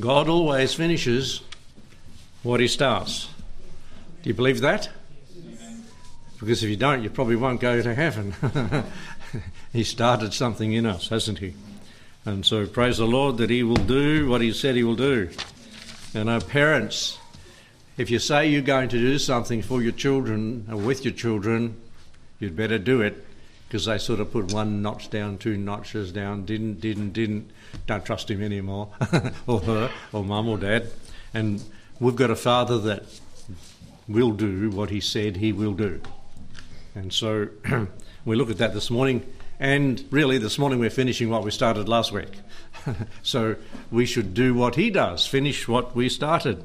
God always finishes what he starts. Do you believe that? Because if you don't, you probably won't go to heaven. he started something in us, hasn't he? And so praise the Lord that he will do what he said he will do. And our parents, if you say you're going to do something for your children or with your children, you'd better do it because they sort of put one notch down, two notches down, didn't, didn't, didn't, don't trust him anymore, or her, or mum or dad. And we've got a father that will do what he said he will do. And so we look at that this morning, and really this morning we're finishing what we started last week. so we should do what he does, finish what we started.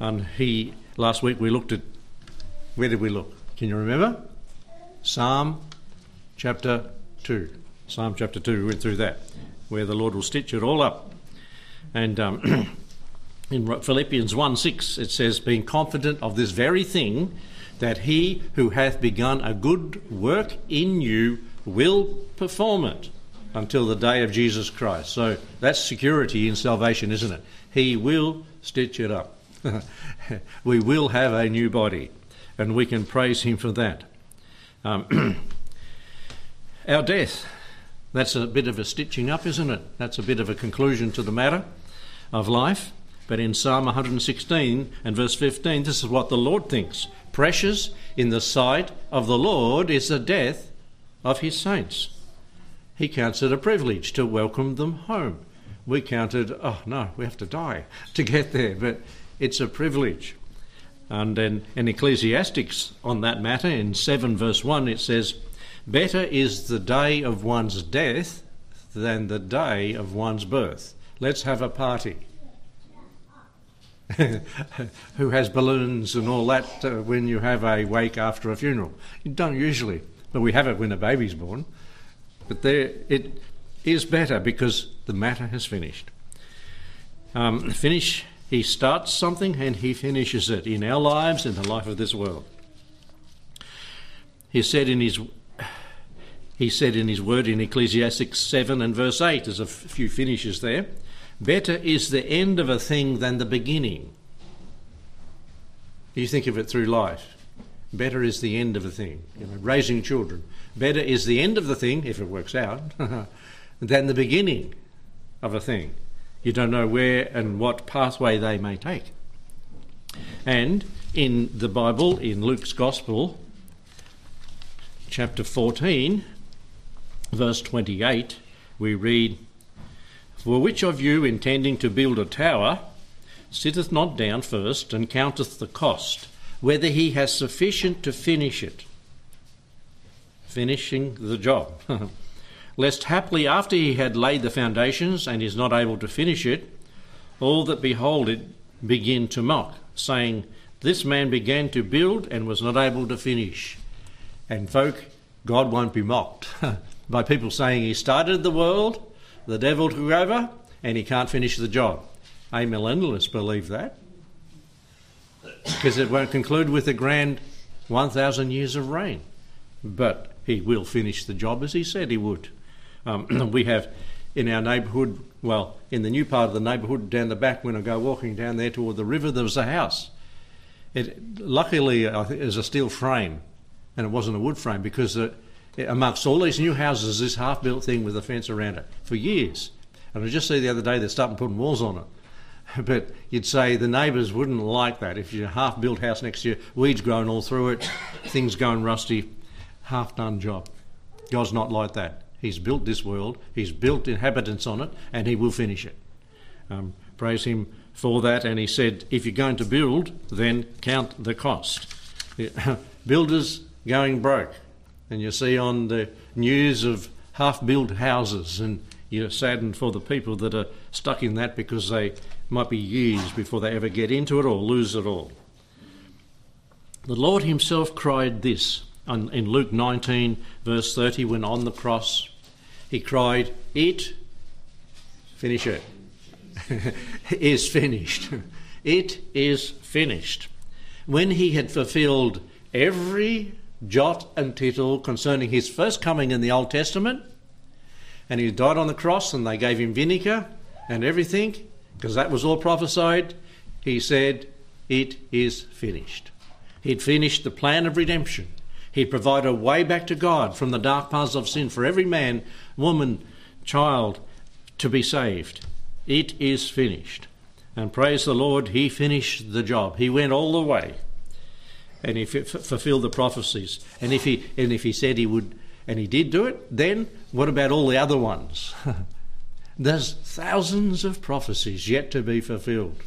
And he, last week we looked at, where did we look? Can you remember? Psalm chapter 2. Psalm chapter 2, we went through that, where the Lord will stitch it all up. And um, in Philippians 1 6, it says, Being confident of this very thing, that he who hath begun a good work in you will perform it until the day of Jesus Christ. So that's security in salvation, isn't it? He will stitch it up. we will have a new body, and we can praise him for that. Um, our death, that's a bit of a stitching up, isn't it? That's a bit of a conclusion to the matter of life. But in Psalm 116 and verse 15, this is what the Lord thinks Precious in the sight of the Lord is the death of his saints. He counts it a privilege to welcome them home. We counted, oh no, we have to die to get there, but it's a privilege. And then in Ecclesiastes on that matter, in 7 verse 1, it says, Better is the day of one's death than the day of one's birth. Let's have a party. who has balloons and all that uh, when you have a wake after a funeral. You don't usually, but we have it when a baby's born. But there, it is better because the matter has finished. Um, finish. He starts something and he finishes it in our lives, in the life of this world. He said in his he said in his word in Ecclesiastes 7 and verse 8, there's a few finishes there. Better is the end of a thing than the beginning. You think of it through life. Better is the end of a thing. You know, raising children. Better is the end of the thing, if it works out, than the beginning of a thing. You don't know where and what pathway they may take. And in the Bible, in Luke's Gospel, chapter 14, verse 28, we read, for which of you, intending to build a tower, sitteth not down first and counteth the cost, whether he has sufficient to finish it? Finishing the job. Lest haply after he had laid the foundations and is not able to finish it, all that behold it begin to mock, saying, This man began to build and was not able to finish. And folk, God won't be mocked by people saying he started the world the devil took over and he can't finish the job. Amillennialists believe that because it won't conclude with a grand 1,000 years of reign. But he will finish the job as he said he would. Um, we have in our neighbourhood, well, in the new part of the neighbourhood down the back, when I go walking down there toward the river, there was a house. It luckily I think, is a steel frame, and it wasn't a wood frame because it, amongst all these new houses, this half built thing with a fence around it for years. And I just see the other day they're starting putting walls on it. But you'd say the neighbours wouldn't like that. If you're a half built house next to you, weeds growing all through it, things going rusty, half done job. God's not like that. He's built this world, He's built inhabitants on it, and He will finish it. Um, praise Him for that. And He said, if you're going to build, then count the cost. Builders going broke and you see on the news of half built houses, and you're saddened for the people that are stuck in that because they might be years before they ever get into it or lose it all. The Lord Himself cried this in Luke 19, verse 30, when on the cross, He cried, It, finish it, is finished. it is finished. When He had fulfilled every jot and tittle concerning his first coming in the Old Testament. And he died on the cross, and they gave him vinegar and everything. because that was all prophesied, he said, It is finished. He'd finished the plan of redemption. He'd provided a way back to God from the dark paths of sin for every man, woman, child to be saved. It is finished. And praise the Lord, he finished the job. He went all the way and if he f- fulfilled the prophecies. And if he and if he said he would, and he did do it, then what about all the other ones? There's thousands of prophecies yet to be fulfilled.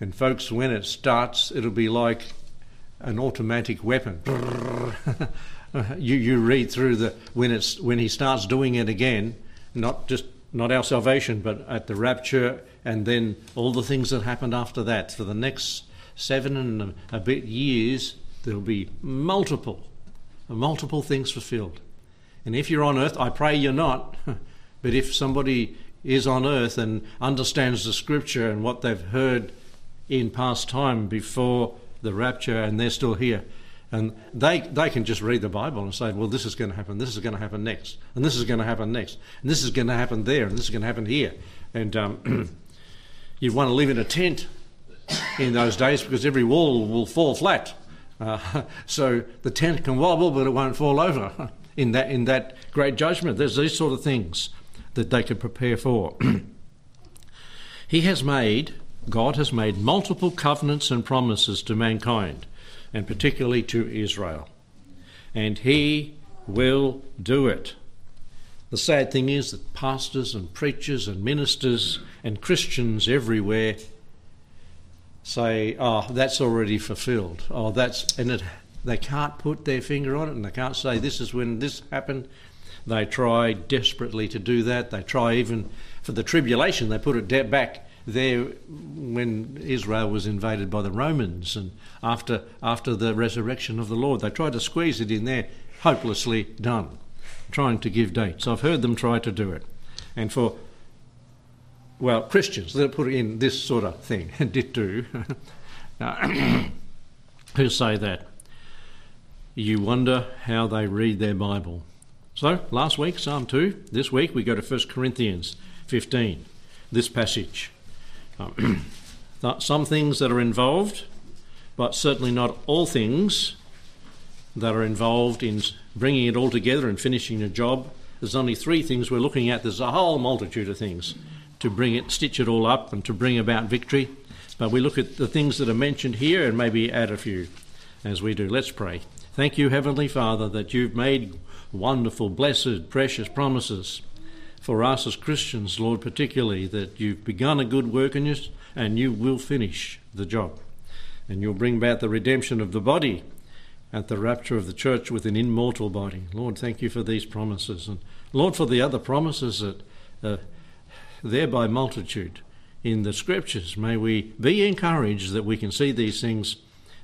And folks, when it starts, it'll be like an automatic weapon. you you read through the when it's when he starts doing it again, not just not our salvation, but at the rapture, and then all the things that happened after that. For the next seven and a bit years, there'll be multiple, multiple things fulfilled. And if you're on earth, I pray you're not, but if somebody is on earth and understands the scripture and what they've heard in past time before the rapture and they're still here, and they, they can just read the Bible and say, well, this is going to happen, this is going to happen next, and this is going to happen next, and this is going to happen there, and this is going to happen here. And um, you'd want to live in a tent in those days because every wall will fall flat. Uh, so the tent can wobble, but it won't fall over in that, in that great judgment. There's these sort of things that they can prepare for. he has made, God has made multiple covenants and promises to mankind and particularly to Israel. And he will do it. The sad thing is that pastors and preachers and ministers and Christians everywhere say, "Oh, that's already fulfilled." Oh, that's and it, they can't put their finger on it, and they can't say, "This is when this happened." They try desperately to do that. They try even for the tribulation. They put it back there when Israel was invaded by the Romans and after, after the resurrection of the Lord. They tried to squeeze it in there, hopelessly done, trying to give dates. I've heard them try to do it. And for, well, Christians, they put in this sort of thing, did do, who say that. You wonder how they read their Bible. So, last week, Psalm 2. This week, we go to 1 Corinthians 15, this passage. Some things that are involved, but certainly not all things that are involved in bringing it all together and finishing a job. There's only three things we're looking at. There's a whole multitude of things to bring it, stitch it all up, and to bring about victory. But we look at the things that are mentioned here and maybe add a few as we do. Let's pray. Thank you, Heavenly Father, that you've made wonderful, blessed, precious promises for us as Christians, Lord, particularly, that you've begun a good work in us and you will finish the job. And you'll bring about the redemption of the body and the rapture of the church with an immortal body. Lord, thank you for these promises. And Lord, for the other promises that are there by multitude in the scriptures. May we be encouraged that we can see these things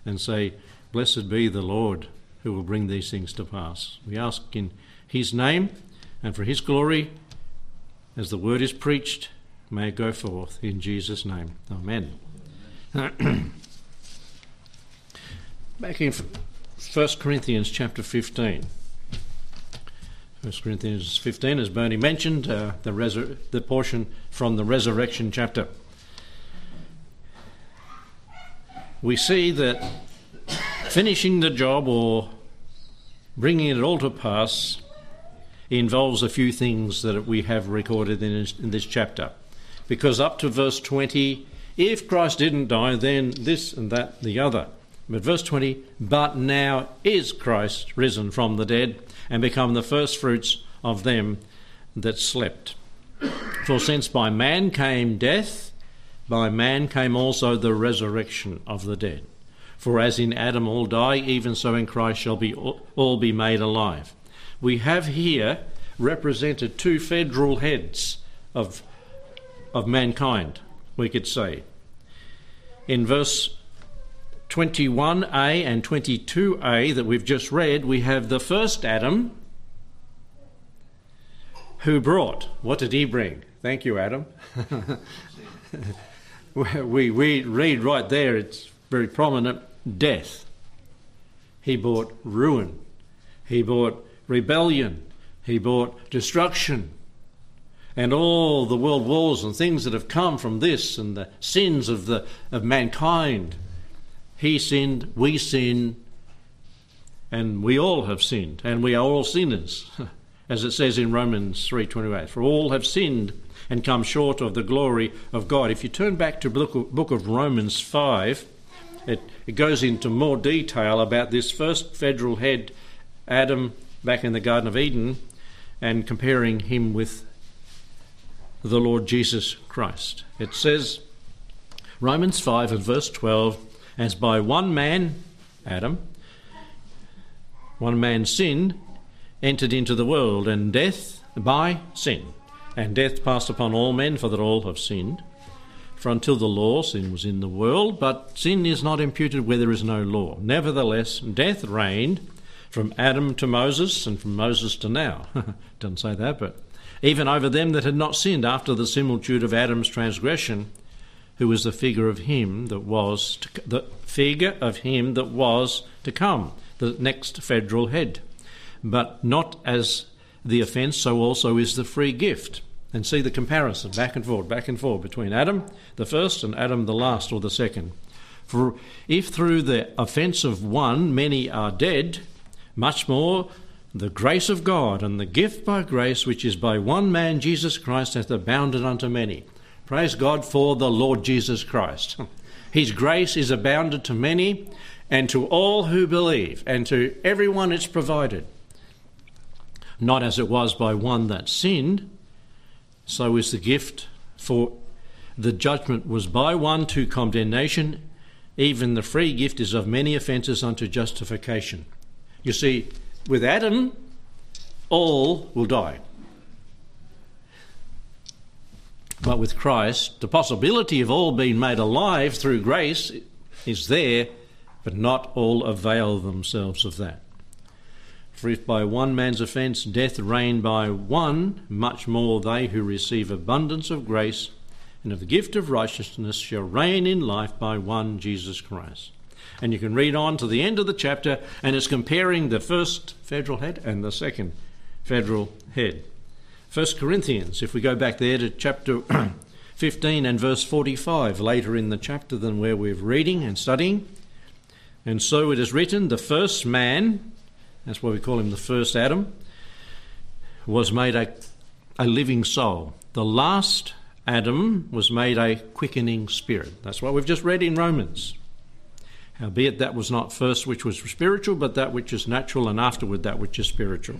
and say, Blessed be the Lord who will bring these things to pass. We ask in his name and for his glory as the word is preached, may it go forth in Jesus' name. Amen. Back in 1 Corinthians chapter 15. 1 Corinthians 15, as Bernie mentioned, uh, the, the portion from the resurrection chapter. We see that finishing the job or bringing it all to pass involves a few things that we have recorded in this, in this chapter. Because up to verse 20, if Christ didn't die, then this and that, the other. But verse 20, but now is Christ risen from the dead and become the firstfruits of them that slept. For since by man came death, by man came also the resurrection of the dead. For as in Adam all die, even so in Christ shall be all be made alive we have here represented two federal heads of, of mankind, we could say. In verse 21a and 22a that we've just read, we have the first Adam who brought. What did he bring? Thank you, Adam. we, we read right there, it's very prominent death. He brought ruin. He brought rebellion, he brought destruction. and all the world wars and things that have come from this and the sins of the of mankind. He sinned, we sin, and we all have sinned, and we are all sinners, as it says in Romans 3:28. For all have sinned and come short of the glory of God. If you turn back to book of, Romans 5, it, it goes into more detail about this first federal head, Adam, back in the Garden of Eden, and comparing him with the Lord Jesus Christ. It says, Romans 5 and verse 12, as by one man, Adam, one man sin entered into the world, and death by sin. And death passed upon all men, for that all have sinned. For until the law, sin was in the world, but sin is not imputed where there is no law. Nevertheless, death reigned from Adam to Moses, and from Moses to now. Doesn't say that, but even over them that had not sinned after the similitude of Adam's transgression, who was the figure of him that was to, the figure of him that was to come, the next federal head. But not as the offence, so also is the free gift and see the comparison back and forth, back and forth between Adam the first and Adam the last or the second. For if through the offence of one many are dead, much more the grace of God and the gift by grace which is by one man Jesus Christ hath abounded unto many. Praise God for the Lord Jesus Christ. His grace is abounded to many and to all who believe, and to everyone it's provided. Not as it was by one that sinned, so is the gift, for the judgment was by one to condemnation, even the free gift is of many offences unto justification. You see, with Adam, all will die. But with Christ, the possibility of all being made alive through grace is there, but not all avail themselves of that. For if by one man's offence death reigned by one, much more they who receive abundance of grace and of the gift of righteousness shall reign in life by one Jesus Christ. And you can read on to the end of the chapter, and it's comparing the first federal head and the second federal head. First Corinthians, if we go back there to chapter 15 and verse 45, later in the chapter than where we're reading and studying. And so it is written, the first man that's why we call him the first Adam, was made a, a living soul. The last Adam was made a quickening spirit. That's what we've just read in Romans. Howbeit that was not first which was spiritual, but that which is natural, and afterward that which is spiritual.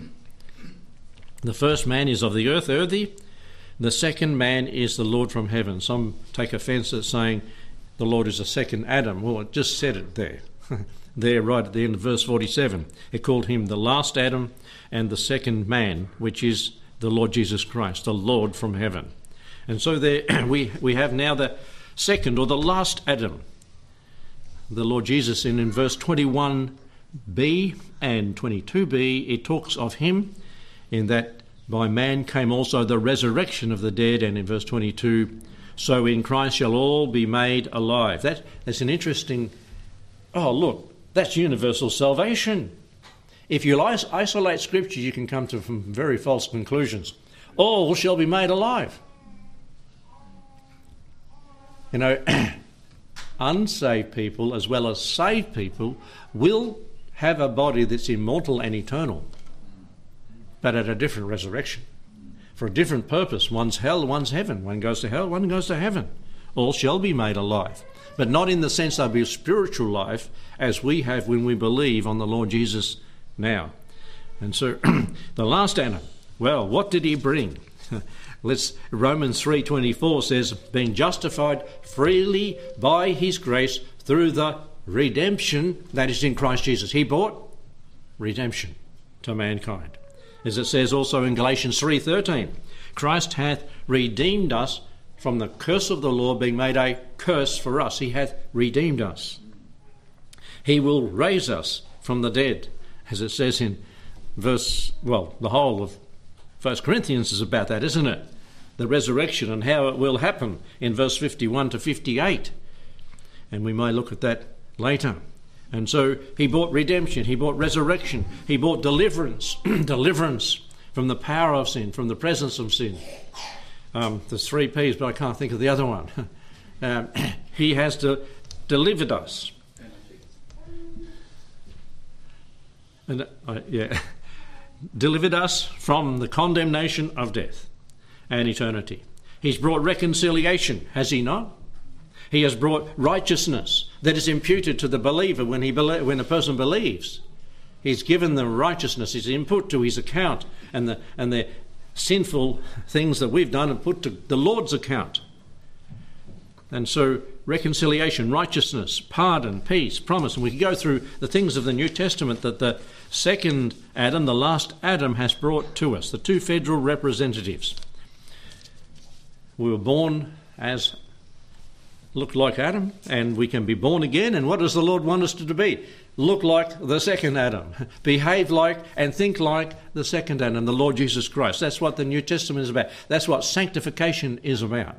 The first man is of the earth, earthy. The second man is the Lord from heaven. Some take offence at saying the Lord is a second Adam. Well, it just said it there. there right at the end of verse 47. It called him the last Adam and the second man, which is the Lord Jesus Christ, the Lord from heaven. And so there we, we have now the second or the last Adam, the Lord Jesus. And in verse 21b and 22b, it talks of him in that by man came also the resurrection of the dead, and in verse 22, so in Christ shall all be made alive. That, that's an interesting. Oh, look, that's universal salvation. If you isolate Scripture, you can come to some very false conclusions. All shall be made alive. You know, unsaved people as well as saved people will have a body that's immortal and eternal, but at a different resurrection. For a different purpose. One's hell, one's heaven. One goes to hell, one goes to heaven. All shall be made alive but not in the sense be a spiritual life as we have when we believe on the Lord Jesus now. And so the last Adam, well, what did he bring? Let's Romans 3:24 says being justified freely by his grace through the redemption that is in Christ Jesus. He brought redemption to mankind. As it says also in Galatians 3:13, Christ hath redeemed us from the curse of the law being made a curse for us. He hath redeemed us. He will raise us from the dead, as it says in verse, well, the whole of First Corinthians is about that, isn't it? The resurrection and how it will happen in verse 51 to 58. And we may look at that later. And so he brought redemption, he brought resurrection, he brought deliverance, deliverance from the power of sin, from the presence of sin. Um, there's three P's, but I can't think of the other one. um, he has de- delivered us. And, uh, yeah, delivered us from the condemnation of death and eternity. He's brought reconciliation, has he not? He has brought righteousness that is imputed to the believer when, he when a person believes. He's given them righteousness, his input to his account, and the, and the sinful things that we've done and put to the Lord's account. And so, reconciliation, righteousness, pardon, peace, promise. And we can go through the things of the New Testament that the second Adam, the last Adam, has brought to us, the two federal representatives. We were born as looked like Adam, and we can be born again. And what does the Lord want us to be? Look like the second Adam, behave like and think like the second Adam, the Lord Jesus Christ. That's what the New Testament is about. That's what sanctification is about.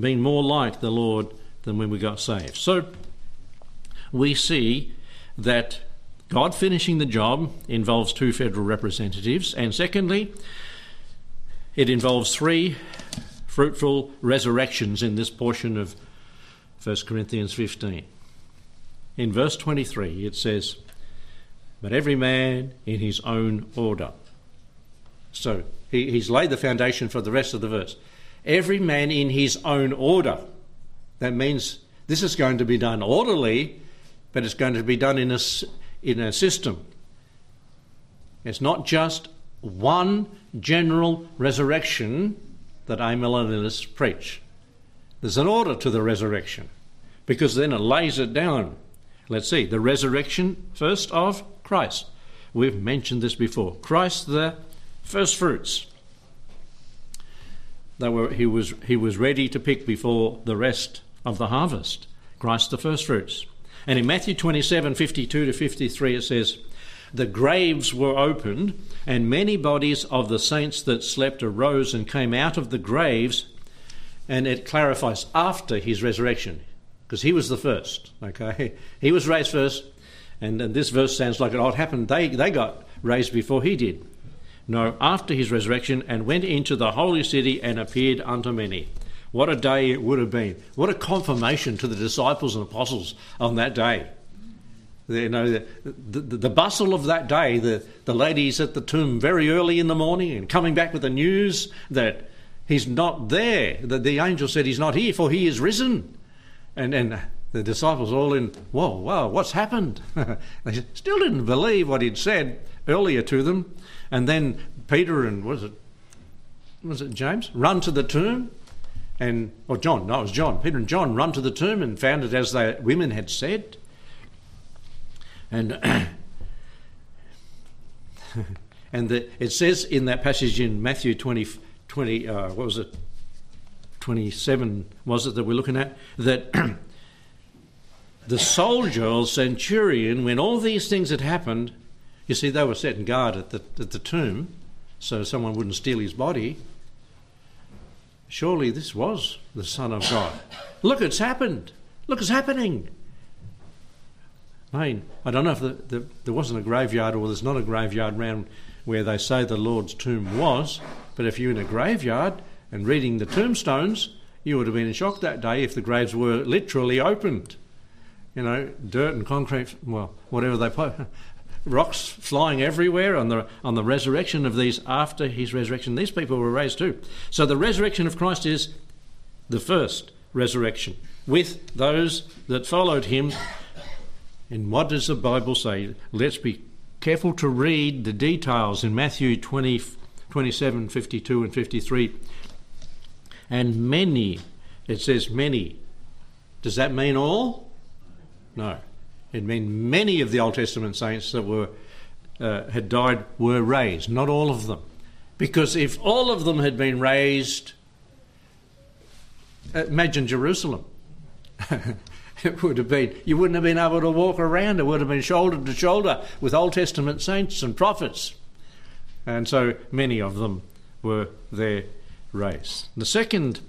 Being more like the Lord than when we got saved. So we see that God finishing the job involves two federal representatives, and secondly, it involves three fruitful resurrections in this portion of 1 Corinthians 15. In verse 23, it says, But every man in his own order. So he, he's laid the foundation for the rest of the verse. Every man in his own order. That means this is going to be done orderly, but it's going to be done in a, in a system. It's not just one general resurrection that amillennialists preach. There's an order to the resurrection because then it lays it down. Let's see, the resurrection first of Christ. We've mentioned this before. Christ, the first fruits. Were, he, was, he was ready to pick before the rest of the harvest. Christ, the first fruits. And in Matthew 27 52 to 53, it says, The graves were opened, and many bodies of the saints that slept arose and came out of the graves. And it clarifies after his resurrection, because he was the first. Okay, he was raised first, and, and this verse sounds like it all happened. They they got raised before he did. No, after his resurrection, and went into the holy city and appeared unto many. What a day it would have been! What a confirmation to the disciples and apostles on that day. You know, the, the, the, bustle of that day, the, the ladies at the tomb very early in the morning and coming back with the news that he's not there, that the angel said he's not here, for he is risen. And, and the disciples all in, whoa, whoa, what's happened? they still didn't believe what he'd said earlier to them. And then Peter and, was it, was it James? Run to the tomb. And, or John, no, it was John. Peter and John run to the tomb and found it as the women had said. And and the, it says in that passage in Matthew 20, 20 uh, what was it, 27 was it that we're looking at, that the soldier or centurion, when all these things had happened, you see, they were setting guard at the, at the tomb so someone wouldn't steal his body. Surely this was the Son of God. Look, it's happened. Look, it's happening. I mean, I don't know if the, the, there wasn't a graveyard or there's not a graveyard around where they say the Lord's tomb was, but if you were in a graveyard and reading the tombstones, you would have been in shock that day if the graves were literally opened. You know, dirt and concrete, well, whatever they put, rocks flying everywhere on the on the resurrection of these after his resurrection. These people were raised too. So the resurrection of Christ is the first resurrection with those that followed him and what does the Bible say? Let's be careful to read the details in Matthew 20, 27, 52, and 53. And many, it says many. Does that mean all? No. It means many of the Old Testament saints that were uh, had died were raised, not all of them. Because if all of them had been raised, imagine Jerusalem. it would have been, you wouldn't have been able to walk around. It would have been shoulder to shoulder with Old Testament saints and prophets. And so many of them were their race. The second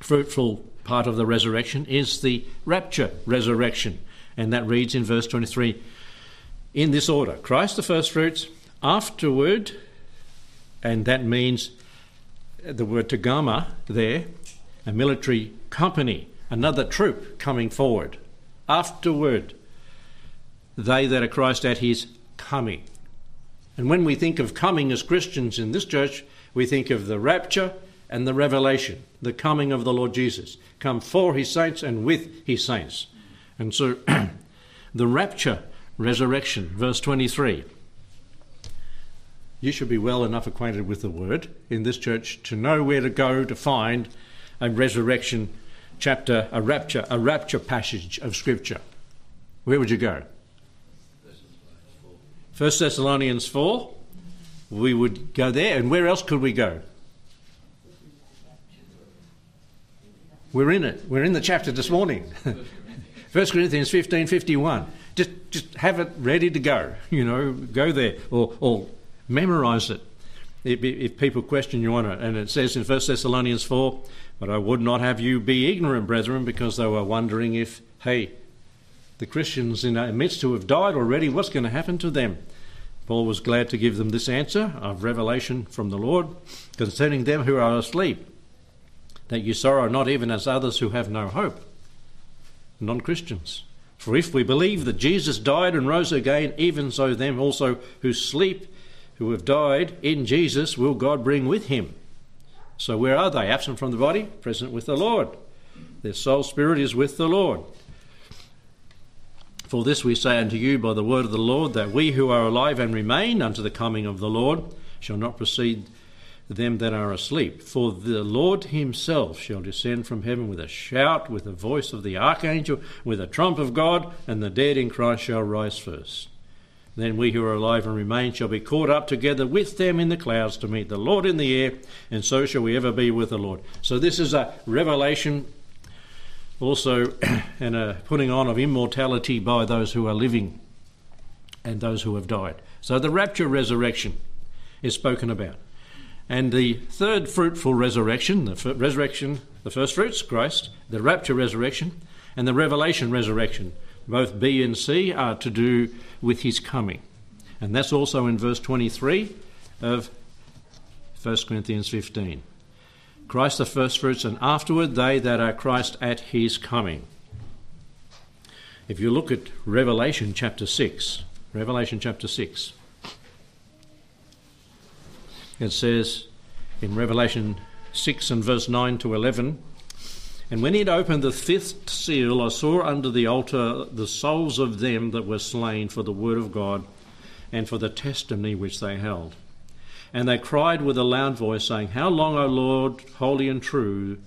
fruitful part of the resurrection is the rapture resurrection. And that reads in verse 23 in this order Christ the first fruits, afterward, and that means the word tagma there, a military company, another troop coming forward. Afterward, they that are Christ at his coming. And when we think of coming as Christians in this church, we think of the rapture and the revelation, the coming of the Lord Jesus, come for his saints and with his saints. And so the rapture, resurrection, verse 23. You should be well enough acquainted with the word in this church to know where to go to find a resurrection chapter, a rapture, a rapture passage of scripture. Where would you go? First Thessalonians 4. We would go there, and where else could we go? We're in it. We're in the chapter this morning. 1 Corinthians 15 51. Just, just have it ready to go. You know, go there or, or memorize it if, if people question you on it. And it says in 1 Thessalonians 4 But I would not have you be ignorant, brethren, because they were wondering if, hey, the Christians in our midst who have died already, what's going to happen to them? Paul was glad to give them this answer of revelation from the Lord concerning them who are asleep, that you sorrow not even as others who have no hope, non Christians. For if we believe that Jesus died and rose again, even so them also who sleep, who have died in Jesus, will God bring with him. So where are they? Absent from the body, present with the Lord. Their soul spirit is with the Lord. For this we say unto you by the word of the Lord, that we who are alive and remain unto the coming of the Lord shall not precede them that are asleep. For the Lord himself shall descend from heaven with a shout, with the voice of the archangel, with a trump of God, and the dead in Christ shall rise first. Then we who are alive and remain shall be caught up together with them in the clouds to meet the Lord in the air, and so shall we ever be with the Lord. So this is a revelation also and a putting on of immortality by those who are living and those who have died. So the rapture resurrection is spoken about. And the third fruitful resurrection, the f- resurrection, the first fruits, Christ, the rapture resurrection, and the revelation resurrection, both B and C, are to do with his coming. And that's also in verse 23 of 1 Corinthians 15. Christ the firstfruits, and afterward they that are Christ at his coming. If you look at Revelation chapter 6, Revelation chapter 6, it says in Revelation 6 and verse 9 to 11, and when he had opened the fifth seal, I saw under the altar the souls of them that were slain for the word of God and for the testimony which they held. And they cried with a loud voice, saying, How long, O Lord, holy and true,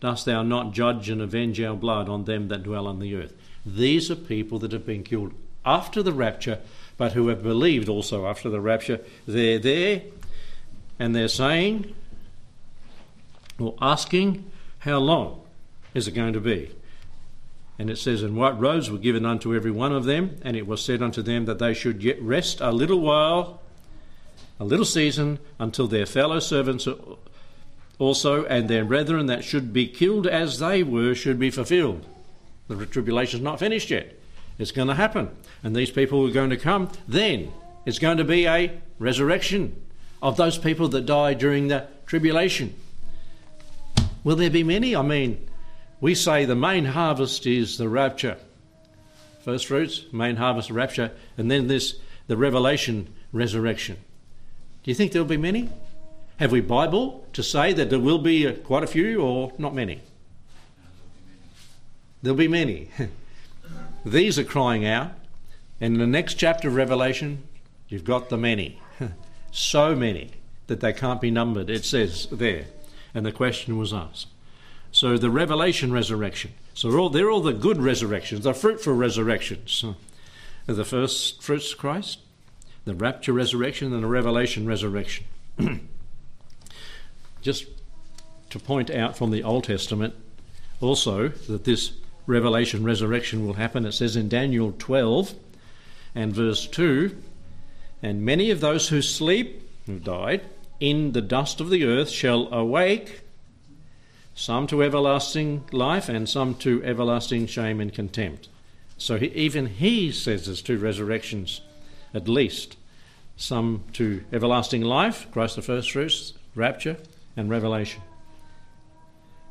dost thou not judge and avenge our blood on them that dwell on the earth? These are people that have been killed after the rapture, but who have believed also after the rapture. They're there and they're saying, or asking, How long is it going to be? And it says, And white robes were given unto every one of them, and it was said unto them that they should yet rest a little while a little season until their fellow servants also and their brethren that should be killed as they were should be fulfilled. The tribulation is not finished yet. It's going to happen. And these people are going to come. Then it's going to be a resurrection of those people that die during the tribulation. Will there be many? I mean, we say the main harvest is the rapture. First fruits, main harvest, rapture, and then this the revelation, resurrection. Do you think there'll be many? Have we Bible to say that there will be uh, quite a few or not many? There'll be many. These are crying out. And in the next chapter of Revelation, you've got the many. so many that they can't be numbered, it says there. And the question was asked. So the revelation resurrection. So they're all, they're all the good resurrections, the fruitful resurrections. The first fruits of Christ, the rapture resurrection and the revelation resurrection. Just to point out from the Old Testament also that this revelation resurrection will happen, it says in Daniel 12 and verse 2 And many of those who sleep, who died, in the dust of the earth shall awake, some to everlasting life and some to everlasting shame and contempt. So he, even he says there's two resurrections at least. Some to everlasting life, Christ the first fruits, rapture, and Revelation.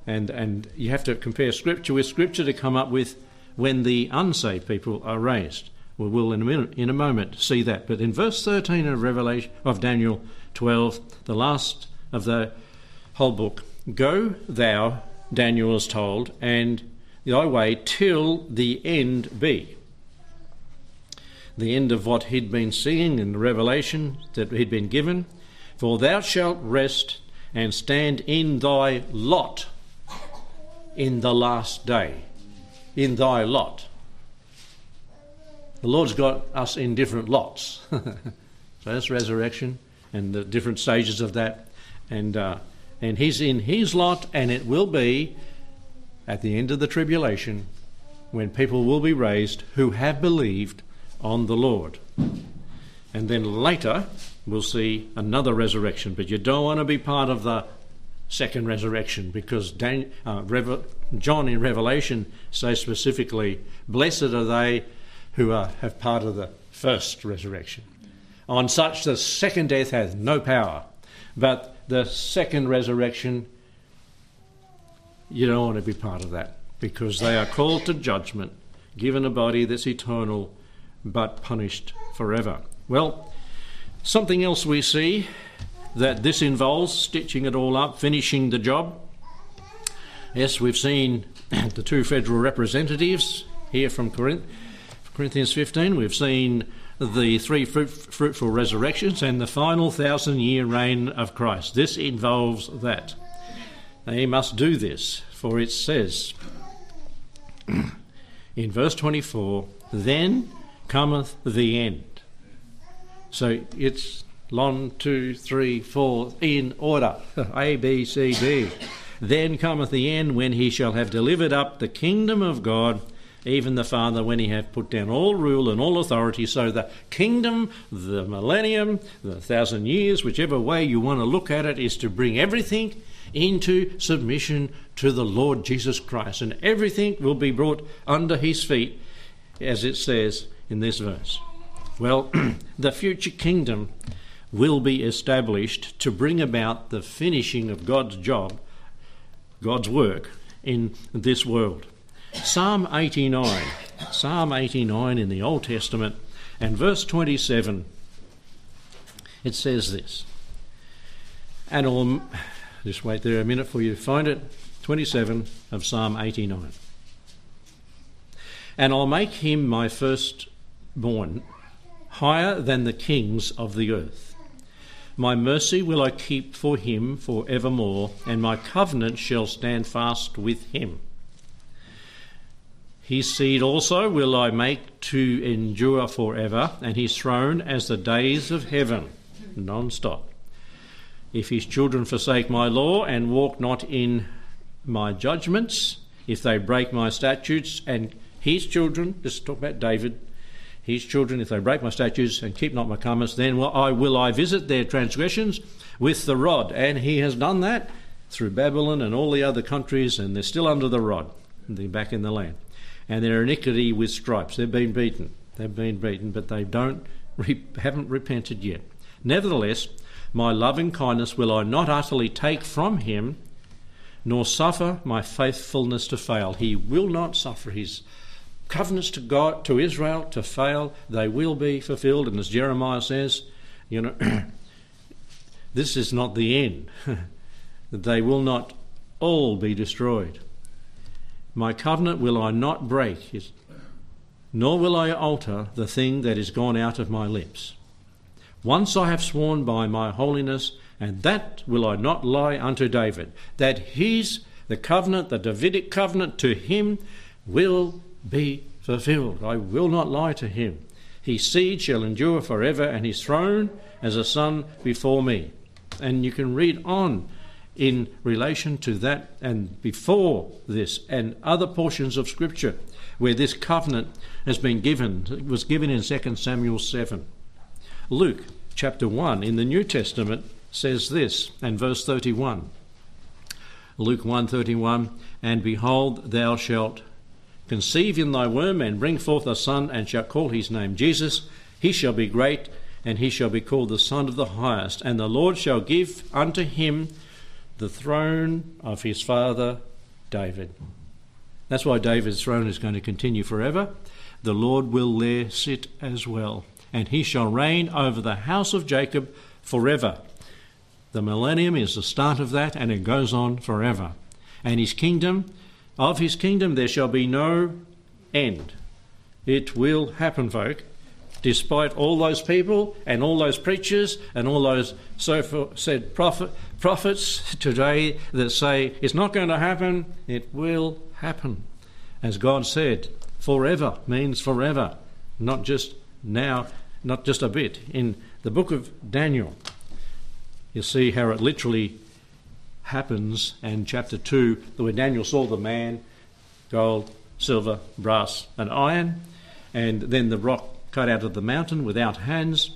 And, and you have to compare Scripture with Scripture to come up with when the unsaved people are raised. We will in a minute, in a moment see that. But in verse 13 of Revelation of Daniel 12, the last of the whole book, go thou, Daniel is told, and thy way till the end be. The end of what he'd been seeing in the revelation that he'd been given. For thou shalt rest and stand in thy lot in the last day. In thy lot. The Lord's got us in different lots. so that's resurrection and the different stages of that. And, uh, and He's in His lot, and it will be at the end of the tribulation when people will be raised who have believed on the Lord. And then later, we'll see another resurrection. But you don't want to be part of the second resurrection because Dan, uh, John in Revelation says specifically, Blessed are they who are, have part of the first resurrection. On such the second death hath no power, but the second resurrection, you don't want to be part of that because they are called to judgment, given a body that's eternal but punished forever. Well, something else we see that this involves stitching it all up, finishing the job. Yes, we've seen the two federal representatives here from Corinth Corinthians 15, we've seen the three fruit, fruitful resurrections and the final thousand year reign of Christ. This involves that. They must do this, for it says in verse 24, Then cometh the end. So it's one, two, three, four, in order A, B, C, D. Then cometh the end when he shall have delivered up the kingdom of God even the Father, when he hath put down all rule and all authority. So the kingdom, the millennium, the thousand years, whichever way you want to look at it, is to bring everything into submission to the Lord Jesus Christ. And everything will be brought under his feet, as it says in this verse. Well, the future kingdom will be established to bring about the finishing of God's job, God's work in this world. Psalm 89. Psalm 89 in the Old Testament and verse 27. It says this. And I'll just wait there a minute for you to find it. 27 of Psalm 89. And I'll make him my firstborn higher than the kings of the earth. My mercy will I keep for him for evermore, and my covenant shall stand fast with him. His seed also will I make to endure forever, and his throne as the days of heaven, non stop. If his children forsake my law and walk not in my judgments, if they break my statutes, and his children, this talk about David, his children, if they break my statutes and keep not my commandments, then will I, will I visit their transgressions with the rod. And he has done that through Babylon and all the other countries, and they're still under the rod. They're back in the land and their iniquity with stripes. They've been beaten. They've been beaten, but they don't haven't repented yet. Nevertheless, my loving kindness will I not utterly take from him, nor suffer my faithfulness to fail. He will not suffer his covenants to God to Israel to fail. They will be fulfilled, and as Jeremiah says, you know, this is not the end. they will not all be destroyed. My covenant will I not break, nor will I alter the thing that is gone out of my lips. Once I have sworn by my holiness, and that will I not lie unto David, that his, the covenant, the Davidic covenant to him, will be fulfilled. I will not lie to him. His seed shall endure forever, and his throne as a son before me. And you can read on in relation to that and before this and other portions of Scripture where this covenant has been given. It was given in 2 Samuel 7. Luke chapter 1 in the New Testament says this, and verse 31. Luke 1:31 And behold thou shalt conceive in thy womb and bring forth a son and shalt call his name Jesus he shall be great and he shall be called the son of the highest and the Lord shall give unto him the throne of his father David. That's why David's throne is going to continue forever. The Lord will there sit as well, and he shall reign over the house of Jacob forever. The millennium is the start of that, and it goes on forever. And his kingdom, of his kingdom, there shall be no end. It will happen, folk, despite all those people and all those preachers and all those so said prophet, prophets today that say it's not going to happen, it will happen. As God said, forever means forever, not just now, not just a bit. In the book of Daniel, you see how it literally happens, and chapter 2, where Daniel saw the man, gold, silver, brass, and iron, and then the rock cut out of the mountain without hands.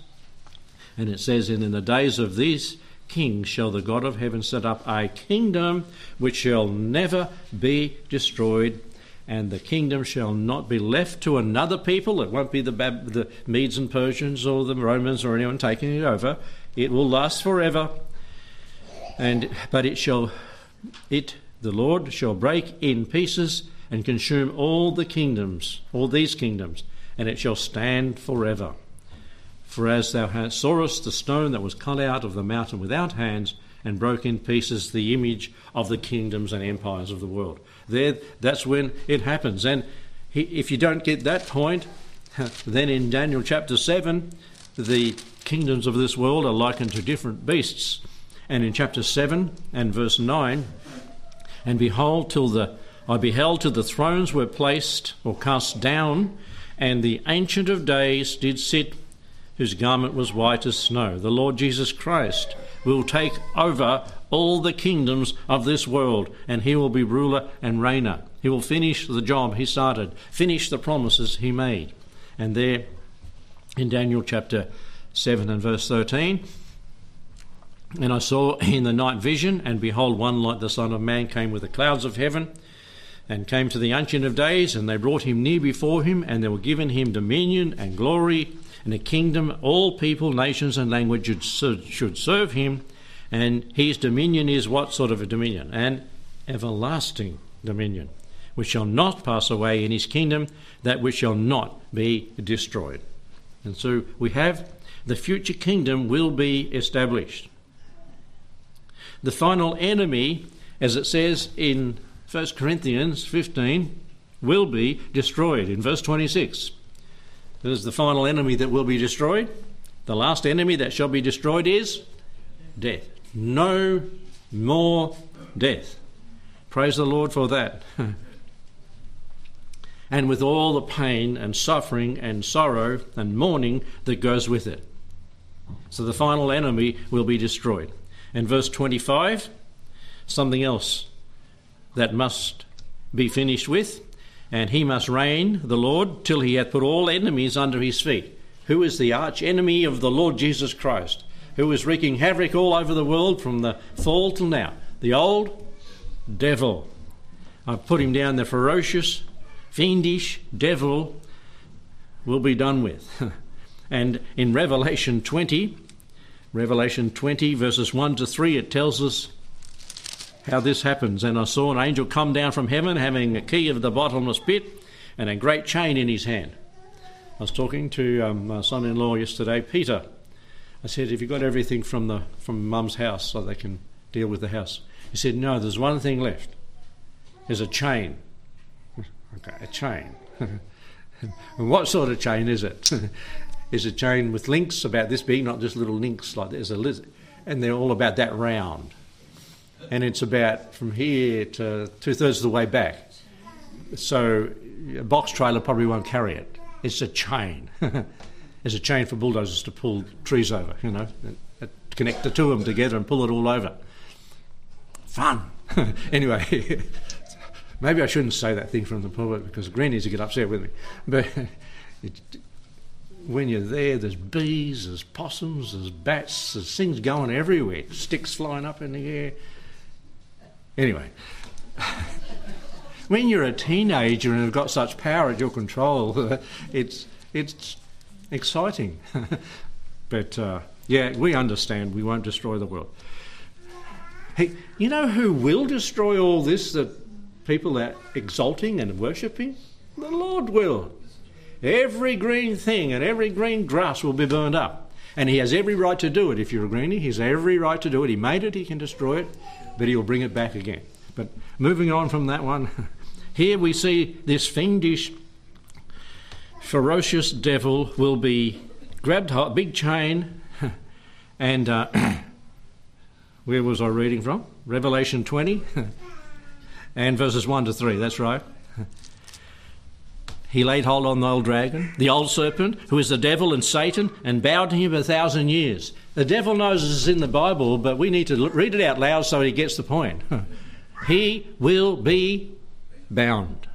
And it says, And in the days of these kings shall the God of heaven set up a kingdom which shall never be destroyed, and the kingdom shall not be left to another people. It won't be the, Bab- the Medes and Persians or the Romans or anyone taking it over. It will last forever. And but it shall it the Lord shall break in pieces and consume all the kingdoms, all these kingdoms, and it shall stand forever. For as thou sawest the stone that was cut out of the mountain without hands, and broke in pieces the image of the kingdoms and empires of the world. There, that's when it happens. And if you don't get that point, then in Daniel chapter 7, the kingdoms of this world are likened to different beasts. And in chapter 7 and verse 9, and behold, till the I beheld till the thrones were placed or cast down, and the Ancient of Days did sit, whose garment was white as snow. The Lord Jesus Christ will take over all the kingdoms of this world, and he will be ruler and reigner. He will finish the job he started, finish the promises he made. And there in Daniel chapter 7 and verse 13, and I saw in the night vision, and behold, one like the Son of Man came with the clouds of heaven and came to the Ancient of Days, and they brought him near before him, and they were given him dominion and glory and a kingdom. All people, nations, and languages should serve him, and his dominion is what sort of a dominion? An everlasting dominion, which shall not pass away in his kingdom, that which shall not be destroyed. And so we have the future kingdom will be established. The final enemy, as it says in 1 Corinthians 15 will be destroyed in verse 26. This is the final enemy that will be destroyed. The last enemy that shall be destroyed is death. No more death. Praise the Lord for that. and with all the pain and suffering and sorrow and mourning that goes with it. So the final enemy will be destroyed. And verse 25, something else that must be finished with, and he must reign, the Lord, till he hath put all enemies under his feet. Who is the arch enemy of the Lord Jesus Christ, who is wreaking havoc all over the world from the fall till now? The old devil. I've put him down, the ferocious, fiendish devil will be done with. and in Revelation 20, Revelation 20, verses 1 to 3, it tells us how this happens. And I saw an angel come down from heaven having a key of the bottomless pit and a great chain in his hand. I was talking to um, my son in law yesterday, Peter. I said, Have you got everything from, the, from mum's house so they can deal with the house? He said, No, there's one thing left. There's a chain. Okay, a chain. what sort of chain is it? is a chain with links about this big, not just little links like there's a lizard. And they're all about that round and it's about from here to two thirds of the way back. So a box trailer probably won't carry it. It's a chain. it's a chain for bulldozers to pull trees over, you know, connect the two of them together and pull it all over. Fun. anyway, maybe I shouldn't say that thing from the pulpit because Grannies will get upset with me. But it, when you're there, there's bees, there's possums, there's bats, there's things going everywhere, sticks flying up in the air. Anyway, when you're a teenager and have got such power at your control, it's it's exciting. but uh, yeah, we understand we won't destroy the world. Hey, you know who will destroy all this that people are exalting and worshipping? The Lord will. Every green thing and every green grass will be burned up. And he has every right to do it. If you're a greenie, he has every right to do it. He made it, he can destroy it, but he'll bring it back again. But moving on from that one, here we see this fiendish, ferocious devil will be grabbed a big chain, and uh, where was I reading from? Revelation 20 and verses 1 to 3, that's right. He laid hold on the old dragon, the old serpent, who is the devil and Satan, and bowed to him a thousand years. The devil knows this is in the Bible, but we need to read it out loud so he gets the point. he will be bound.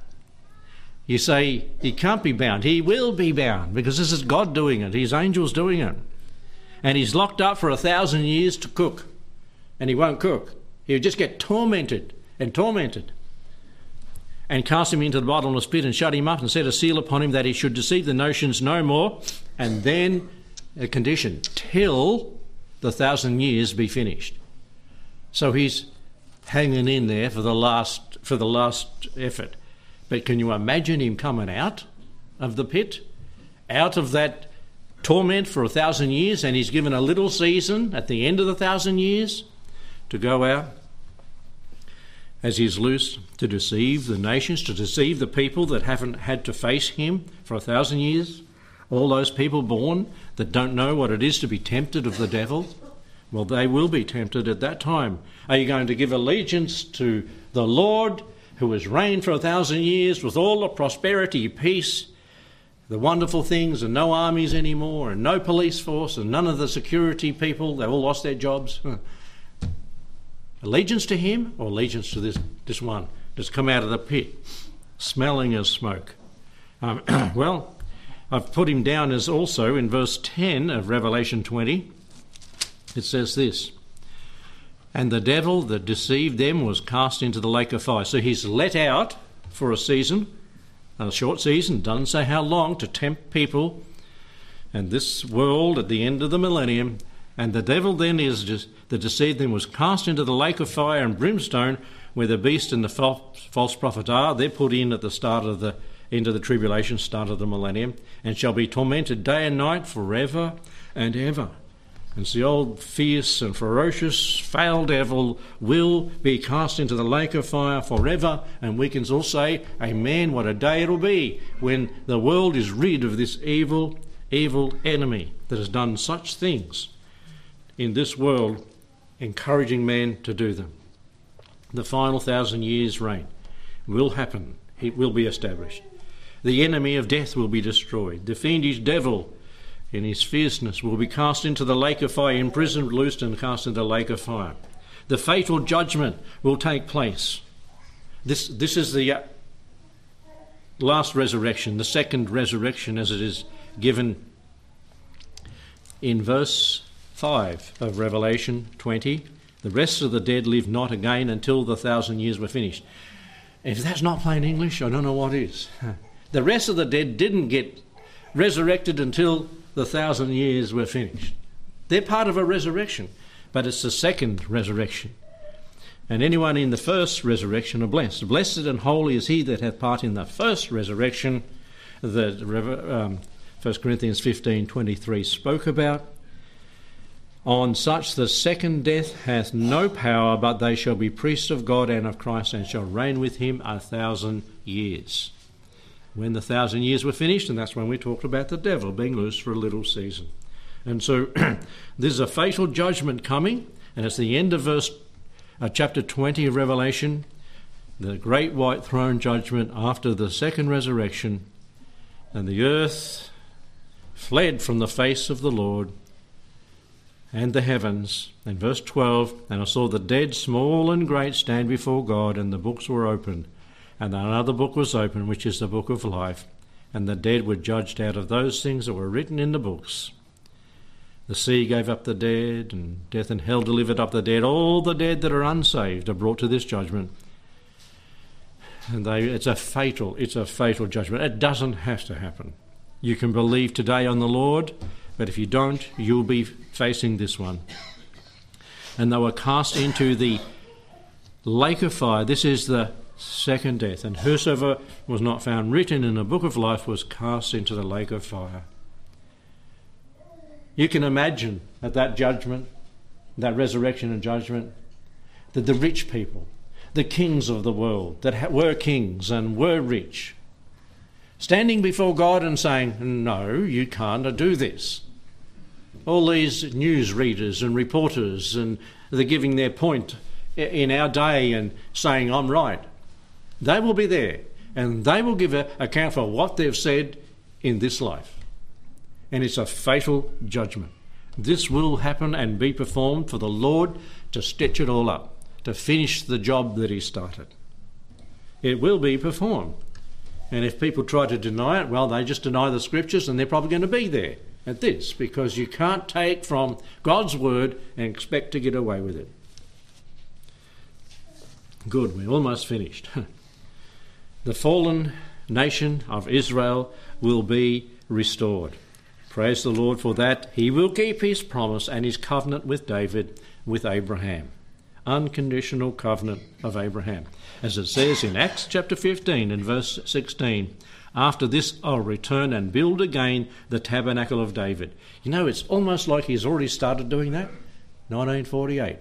You say he can't be bound. He will be bound because this is God doing it, His angels doing it. And he's locked up for a thousand years to cook. And he won't cook. He'll just get tormented and tormented and cast him into the bottomless pit and shut him up and set a seal upon him that he should deceive the nations no more. And then a condition till the thousand years be finished. So he's hanging in there for the last for the last effort. But can you imagine him coming out of the pit, out of that torment for a thousand years, and he's given a little season at the end of the thousand years to go out as he's loose to deceive the nations, to deceive the people that haven't had to face him for a thousand years, all those people born that don't know what it is to be tempted of the devil. Well, they will be tempted at that time. Are you going to give allegiance to the Lord who has reigned for a thousand years with all the prosperity, peace, the wonderful things, and no armies anymore, and no police force, and none of the security people? They all lost their jobs. Allegiance to him or allegiance to this, this one that's come out of the pit, smelling as smoke? Um, well, I've put him down as also in verse 10 of Revelation 20. It says this And the devil that deceived them was cast into the lake of fire. So he's let out for a season, a short season, doesn't say how long, to tempt people. And this world at the end of the millennium and the devil then is just, that deceived then was cast into the lake of fire and brimstone, where the beast and the false prophet are. They're put in at the start of the end of the tribulation, start of the millennium, and shall be tormented day and night forever and ever. And so the old fierce and ferocious foul devil will be cast into the lake of fire forever. And we can all say, Amen, what a day it'll be when the world is rid of this evil, evil enemy that has done such things in this world, encouraging man to do them. The final thousand years' reign will happen, it will be established. The enemy of death will be destroyed. The fiendish devil, in his fierceness, will be cast into the lake of fire, imprisoned, loosed, and cast into the lake of fire. The fatal judgment will take place. This, this is the uh, last resurrection, the second resurrection, as it is given in verse 5 of Revelation 20. The rest of the dead live not again until the thousand years were finished. If that's not plain English, I don't know what is. The rest of the dead didn't get resurrected until the thousand years were finished. They're part of a resurrection, but it's the second resurrection. And anyone in the first resurrection are blessed. Blessed and holy is he that hath part in the first resurrection that um, 1 Corinthians 15 23 spoke about. On such the second death hath no power, but they shall be priests of God and of Christ, and shall reign with him a thousand years. When the thousand years were finished, and that's when we talked about the devil being loose for a little season. And so there's a fatal judgment coming, and it's the end of verse uh, chapter 20 of Revelation, the great white throne judgment after the second resurrection, and the earth fled from the face of the Lord and the heavens. And verse 12 And I saw the dead, small and great, stand before God, and the books were opened. And another book was opened, which is the book of life. And the dead were judged out of those things that were written in the books. The sea gave up the dead, and death and hell delivered up the dead. All the dead that are unsaved are brought to this judgment. And they, it's a fatal, it's a fatal judgment. It doesn't have to happen. You can believe today on the Lord but if you don't, you'll be facing this one. and they were cast into the lake of fire. This is the second death. And whosoever was not found written in the book of life was cast into the lake of fire. You can imagine at that judgment, that resurrection and judgment, that the rich people, the kings of the world, that were kings and were rich, standing before God and saying, No, you can't do this. All these news readers and reporters, and they're giving their point in our day and saying, I'm right. They will be there and they will give account for what they've said in this life. And it's a fatal judgment. This will happen and be performed for the Lord to stitch it all up, to finish the job that He started. It will be performed. And if people try to deny it, well, they just deny the scriptures and they're probably going to be there at this because you can't take from God's word and expect to get away with it. Good, we're almost finished. the fallen nation of Israel will be restored. Praise the Lord for that. He will keep his promise and his covenant with David, with Abraham. Unconditional covenant of Abraham. As it says in Acts chapter 15 and verse 16, after this I'll return and build again the tabernacle of David. You know, it's almost like he's already started doing that. 1948.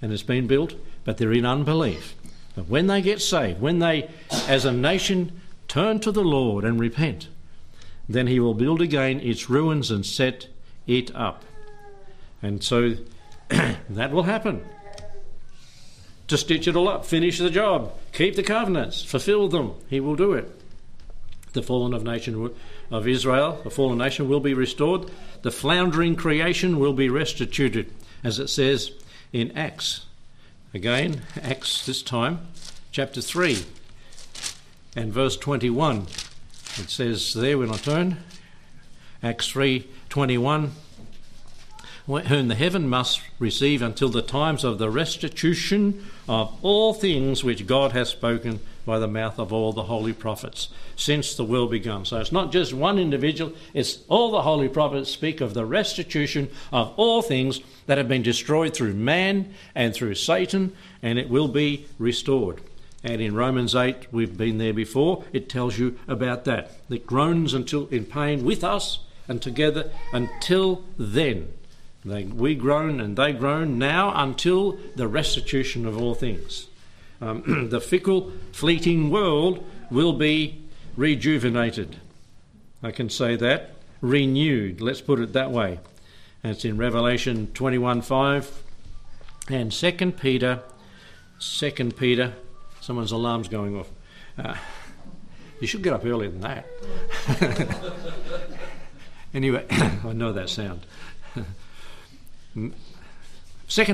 And it's been built, but they're in unbelief. But when they get saved, when they, as a nation, turn to the Lord and repent, then He will build again its ruins and set it up. And so that will happen. To stitch it all up, finish the job, keep the covenants, fulfill them. He will do it. The fallen of nation of Israel, the fallen nation, will be restored. The floundering creation will be restituted, as it says in Acts Again, Acts this time, chapter 3 and verse 21. It says there when I turn, Acts 3 21, whom the heaven must receive until the times of the restitution of all things which God has spoken by the mouth of all the holy prophets since the world began. So it's not just one individual, it's all the holy prophets speak of the restitution of all things that have been destroyed through man and through Satan, and it will be restored. And in Romans 8, we've been there before, it tells you about that. That groans until in pain with us and together until then. They, we groan and they groan now until the restitution of all things. Um, the fickle, fleeting world will be rejuvenated. I can say that. Renewed, let's put it that way. And it's in Revelation 21:5 and 2 Peter 2 Peter someone's alarm's going off. Uh, you should get up earlier than that. anyway, I know that sound. 2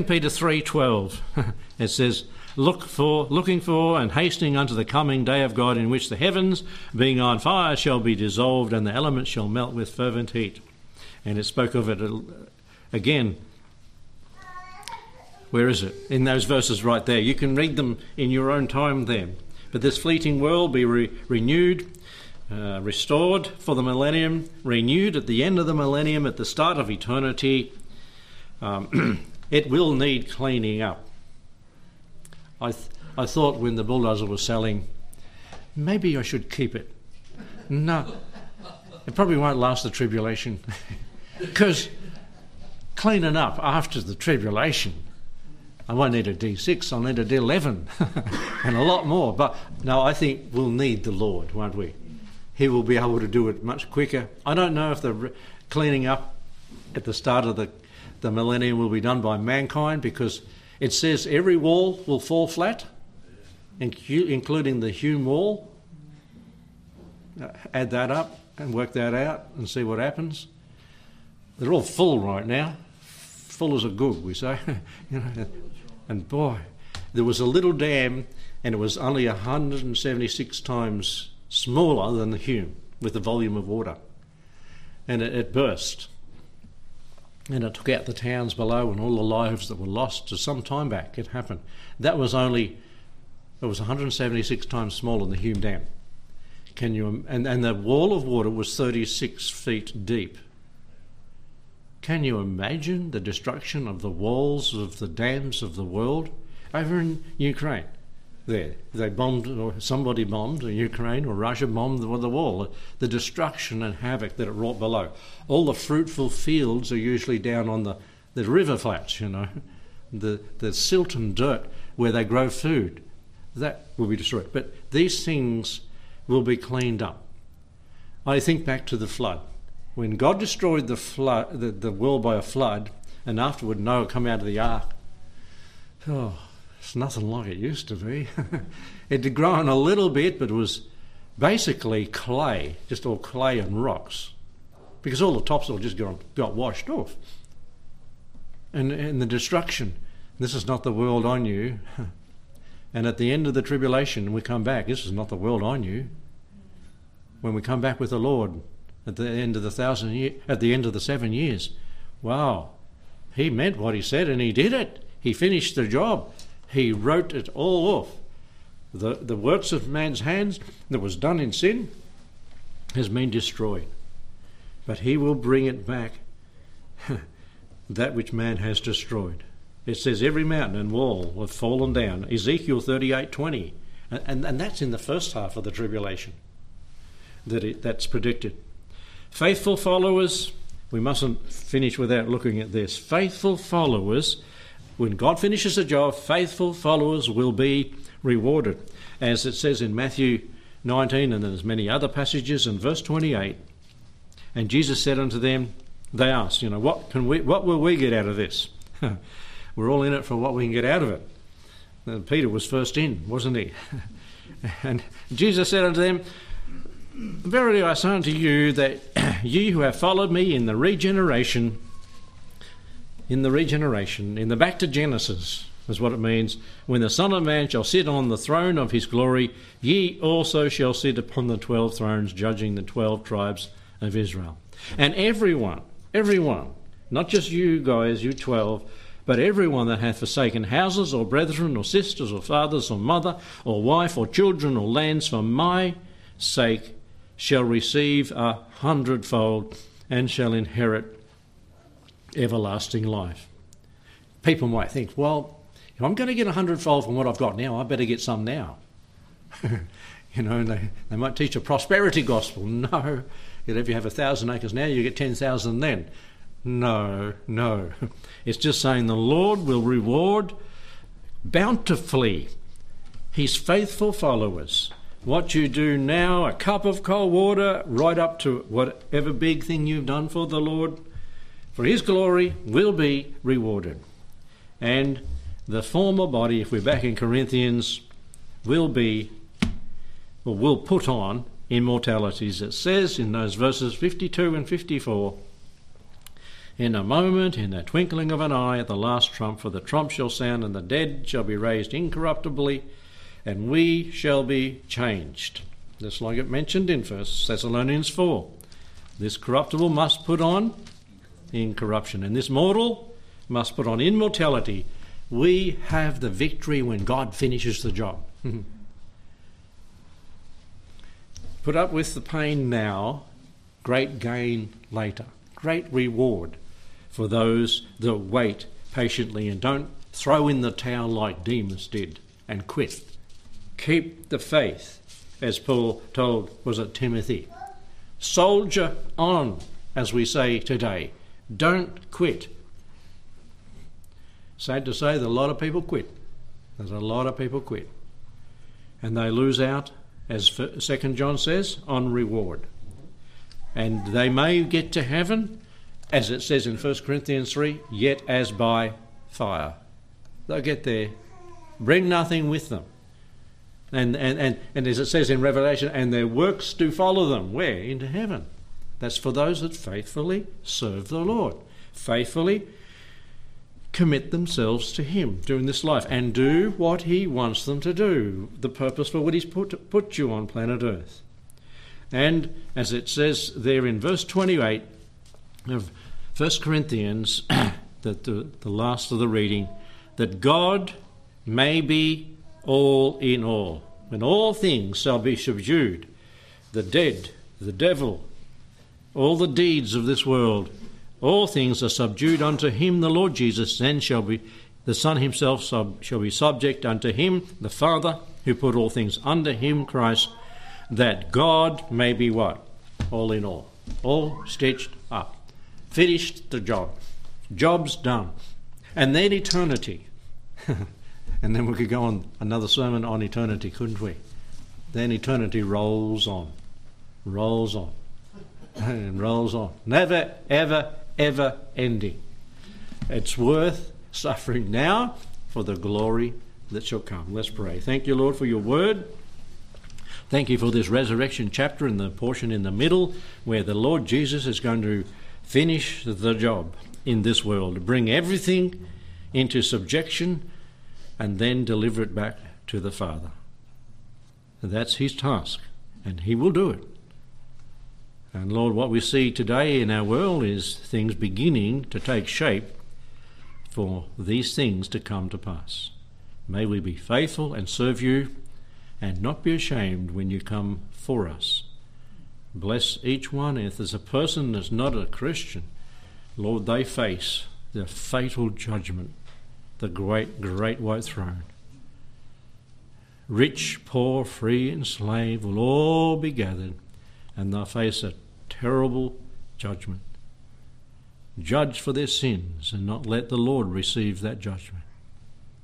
Peter 3:12 it says look for looking for and hastening unto the coming day of God in which the heavens being on fire shall be dissolved and the elements shall melt with fervent heat. And it spoke of it again. Where is it? In those verses right there. You can read them in your own time there. But this fleeting world be re- renewed uh, restored for the millennium renewed at the end of the millennium at the start of eternity um, it will need cleaning up I, th- I thought when the bulldozer was selling, maybe I should keep it. No, it probably won't last the tribulation. Because cleaning up after the tribulation, I won't need a D6, I'll need a D11 and a lot more. But no, I think we'll need the Lord, won't we? He will be able to do it much quicker. I don't know if the cleaning up at the start of the, the millennium will be done by mankind because it says every wall will fall flat, including the Hume wall. Uh, add that up and work that out and see what happens. They're all full right now, full as a good, we say. you know, and boy, there was a little dam, and it was only 176 times smaller than the Hume with the volume of water, and it, it burst and it took out the towns below and all the lives that were lost to some time back. It happened. That was only it was 176 times smaller than the Hume Dam. Can you and and the wall of water was 36 feet deep. Can you imagine the destruction of the walls of the dams of the world over in Ukraine? There, they bombed, or somebody bombed, in Ukraine or Russia bombed the, wall. The destruction and havoc that it wrought below. All the fruitful fields are usually down on the, the river flats, you know, the, the silt and dirt where they grow food. That will be destroyed. But these things will be cleaned up. I think back to the flood. When God destroyed the, flood, the, the world by a flood, and afterward Noah come out of the ark, oh, it's nothing like it used to be. it had grown a little bit, but it was basically clay, just all clay and rocks, because all the topsoil just got, got washed off. And, and the destruction, this is not the world I knew. and at the end of the tribulation, we come back, this is not the world I knew when we come back with the Lord at the end of the thousand year, at the end of the seven years. Wow, he meant what he said and he did it. He finished the job. He wrote it all off. The the works of man's hands that was done in sin has been destroyed. But he will bring it back that which man has destroyed. It says every mountain and wall have fallen down. Ezekiel thirty eight twenty. And, and, and that's in the first half of the tribulation that it, that's predicted. Faithful followers, we mustn't finish without looking at this. Faithful followers, when God finishes the job, faithful followers will be rewarded. As it says in Matthew 19, and there's many other passages in verse 28. And Jesus said unto them, they asked, you know, what can we, what will we get out of this? We're all in it for what we can get out of it. And Peter was first in, wasn't he? and Jesus said unto them, Verily I say unto you that ye who have followed me in the regeneration, in the regeneration, in the back to Genesis, is what it means. When the Son of Man shall sit on the throne of his glory, ye also shall sit upon the twelve thrones, judging the twelve tribes of Israel. And everyone, everyone, not just you guys, you twelve, but everyone that hath forsaken houses, or brethren, or sisters, or fathers, or mother, or wife, or children, or lands for my sake shall receive a hundredfold and shall inherit everlasting life. People might think, well, if I'm going to get a hundredfold from what I've got now, I better get some now. you know, they, they might teach a prosperity gospel. No, you know, if you have a thousand acres now, you get 10,000 then. No, no. It's just saying the Lord will reward bountifully his faithful followers what you do now, a cup of cold water, right up to whatever big thing you've done for the Lord, for His glory will be rewarded. And the former body, if we're back in Corinthians, will be, or will put on immortality. As it says in those verses 52 and 54. In a moment, in the twinkling of an eye, at the last trump, for the trump shall sound, and the dead shall be raised incorruptibly and we shall be changed. Just like it mentioned in 1 Thessalonians 4. This corruptible must put on incorruption, and this mortal must put on immortality. We have the victory when God finishes the job. put up with the pain now, great gain later, great reward for those that wait patiently and don't throw in the towel like Demas did and quit. Keep the faith, as Paul told, was it Timothy? Soldier on, as we say today. Don't quit. Sad to say that a lot of people quit. There's a lot of people quit. And they lose out, as Second John says, on reward. And they may get to heaven, as it says in 1 Corinthians 3, yet as by fire. They'll get there, bring nothing with them. And, and, and, and as it says in Revelation, and their works do follow them. Where? Into heaven. That's for those that faithfully serve the Lord, faithfully commit themselves to Him during this life and do what He wants them to do, the purpose for what He's put, put you on planet Earth. And as it says there in verse 28 of 1 Corinthians, that the, the last of the reading, that God may be all in all. When all things shall be subdued, the dead, the devil, all the deeds of this world, all things are subdued unto him, the Lord Jesus, then shall be the Son himself sub, shall be subject unto him, the Father, who put all things under him, Christ, that God may be what? All in all. All stitched up. Finished the job. Job's done. And then eternity. and then we could go on another sermon on eternity, couldn't we? Then eternity rolls on. Rolls on. And rolls on. Never, ever, ever ending. It's worth suffering now for the glory that shall come. Let's pray. Thank you, Lord, for your word. Thank you for this resurrection chapter and the portion in the middle where the Lord Jesus is going to finish the job in this world, bring everything into subjection and then deliver it back to the Father. That's his task, and he will do it. And Lord, what we see today in our world is things beginning to take shape for these things to come to pass. May we be faithful and serve you and not be ashamed when you come for us. Bless each one. If there's a person that's not a Christian, Lord, they face the fatal judgment, the great, great white throne. Rich, poor, free, and slave will all be gathered, and they'll face a terrible judgment. Judge for their sins and not let the Lord receive that judgment.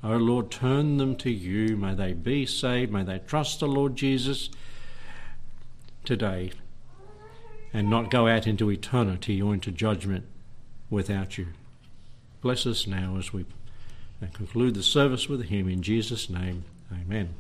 O Lord, turn them to you. May they be saved. May they trust the Lord Jesus today and not go out into eternity or into judgment without you. Bless us now as we conclude the service with him in Jesus' name. Amen.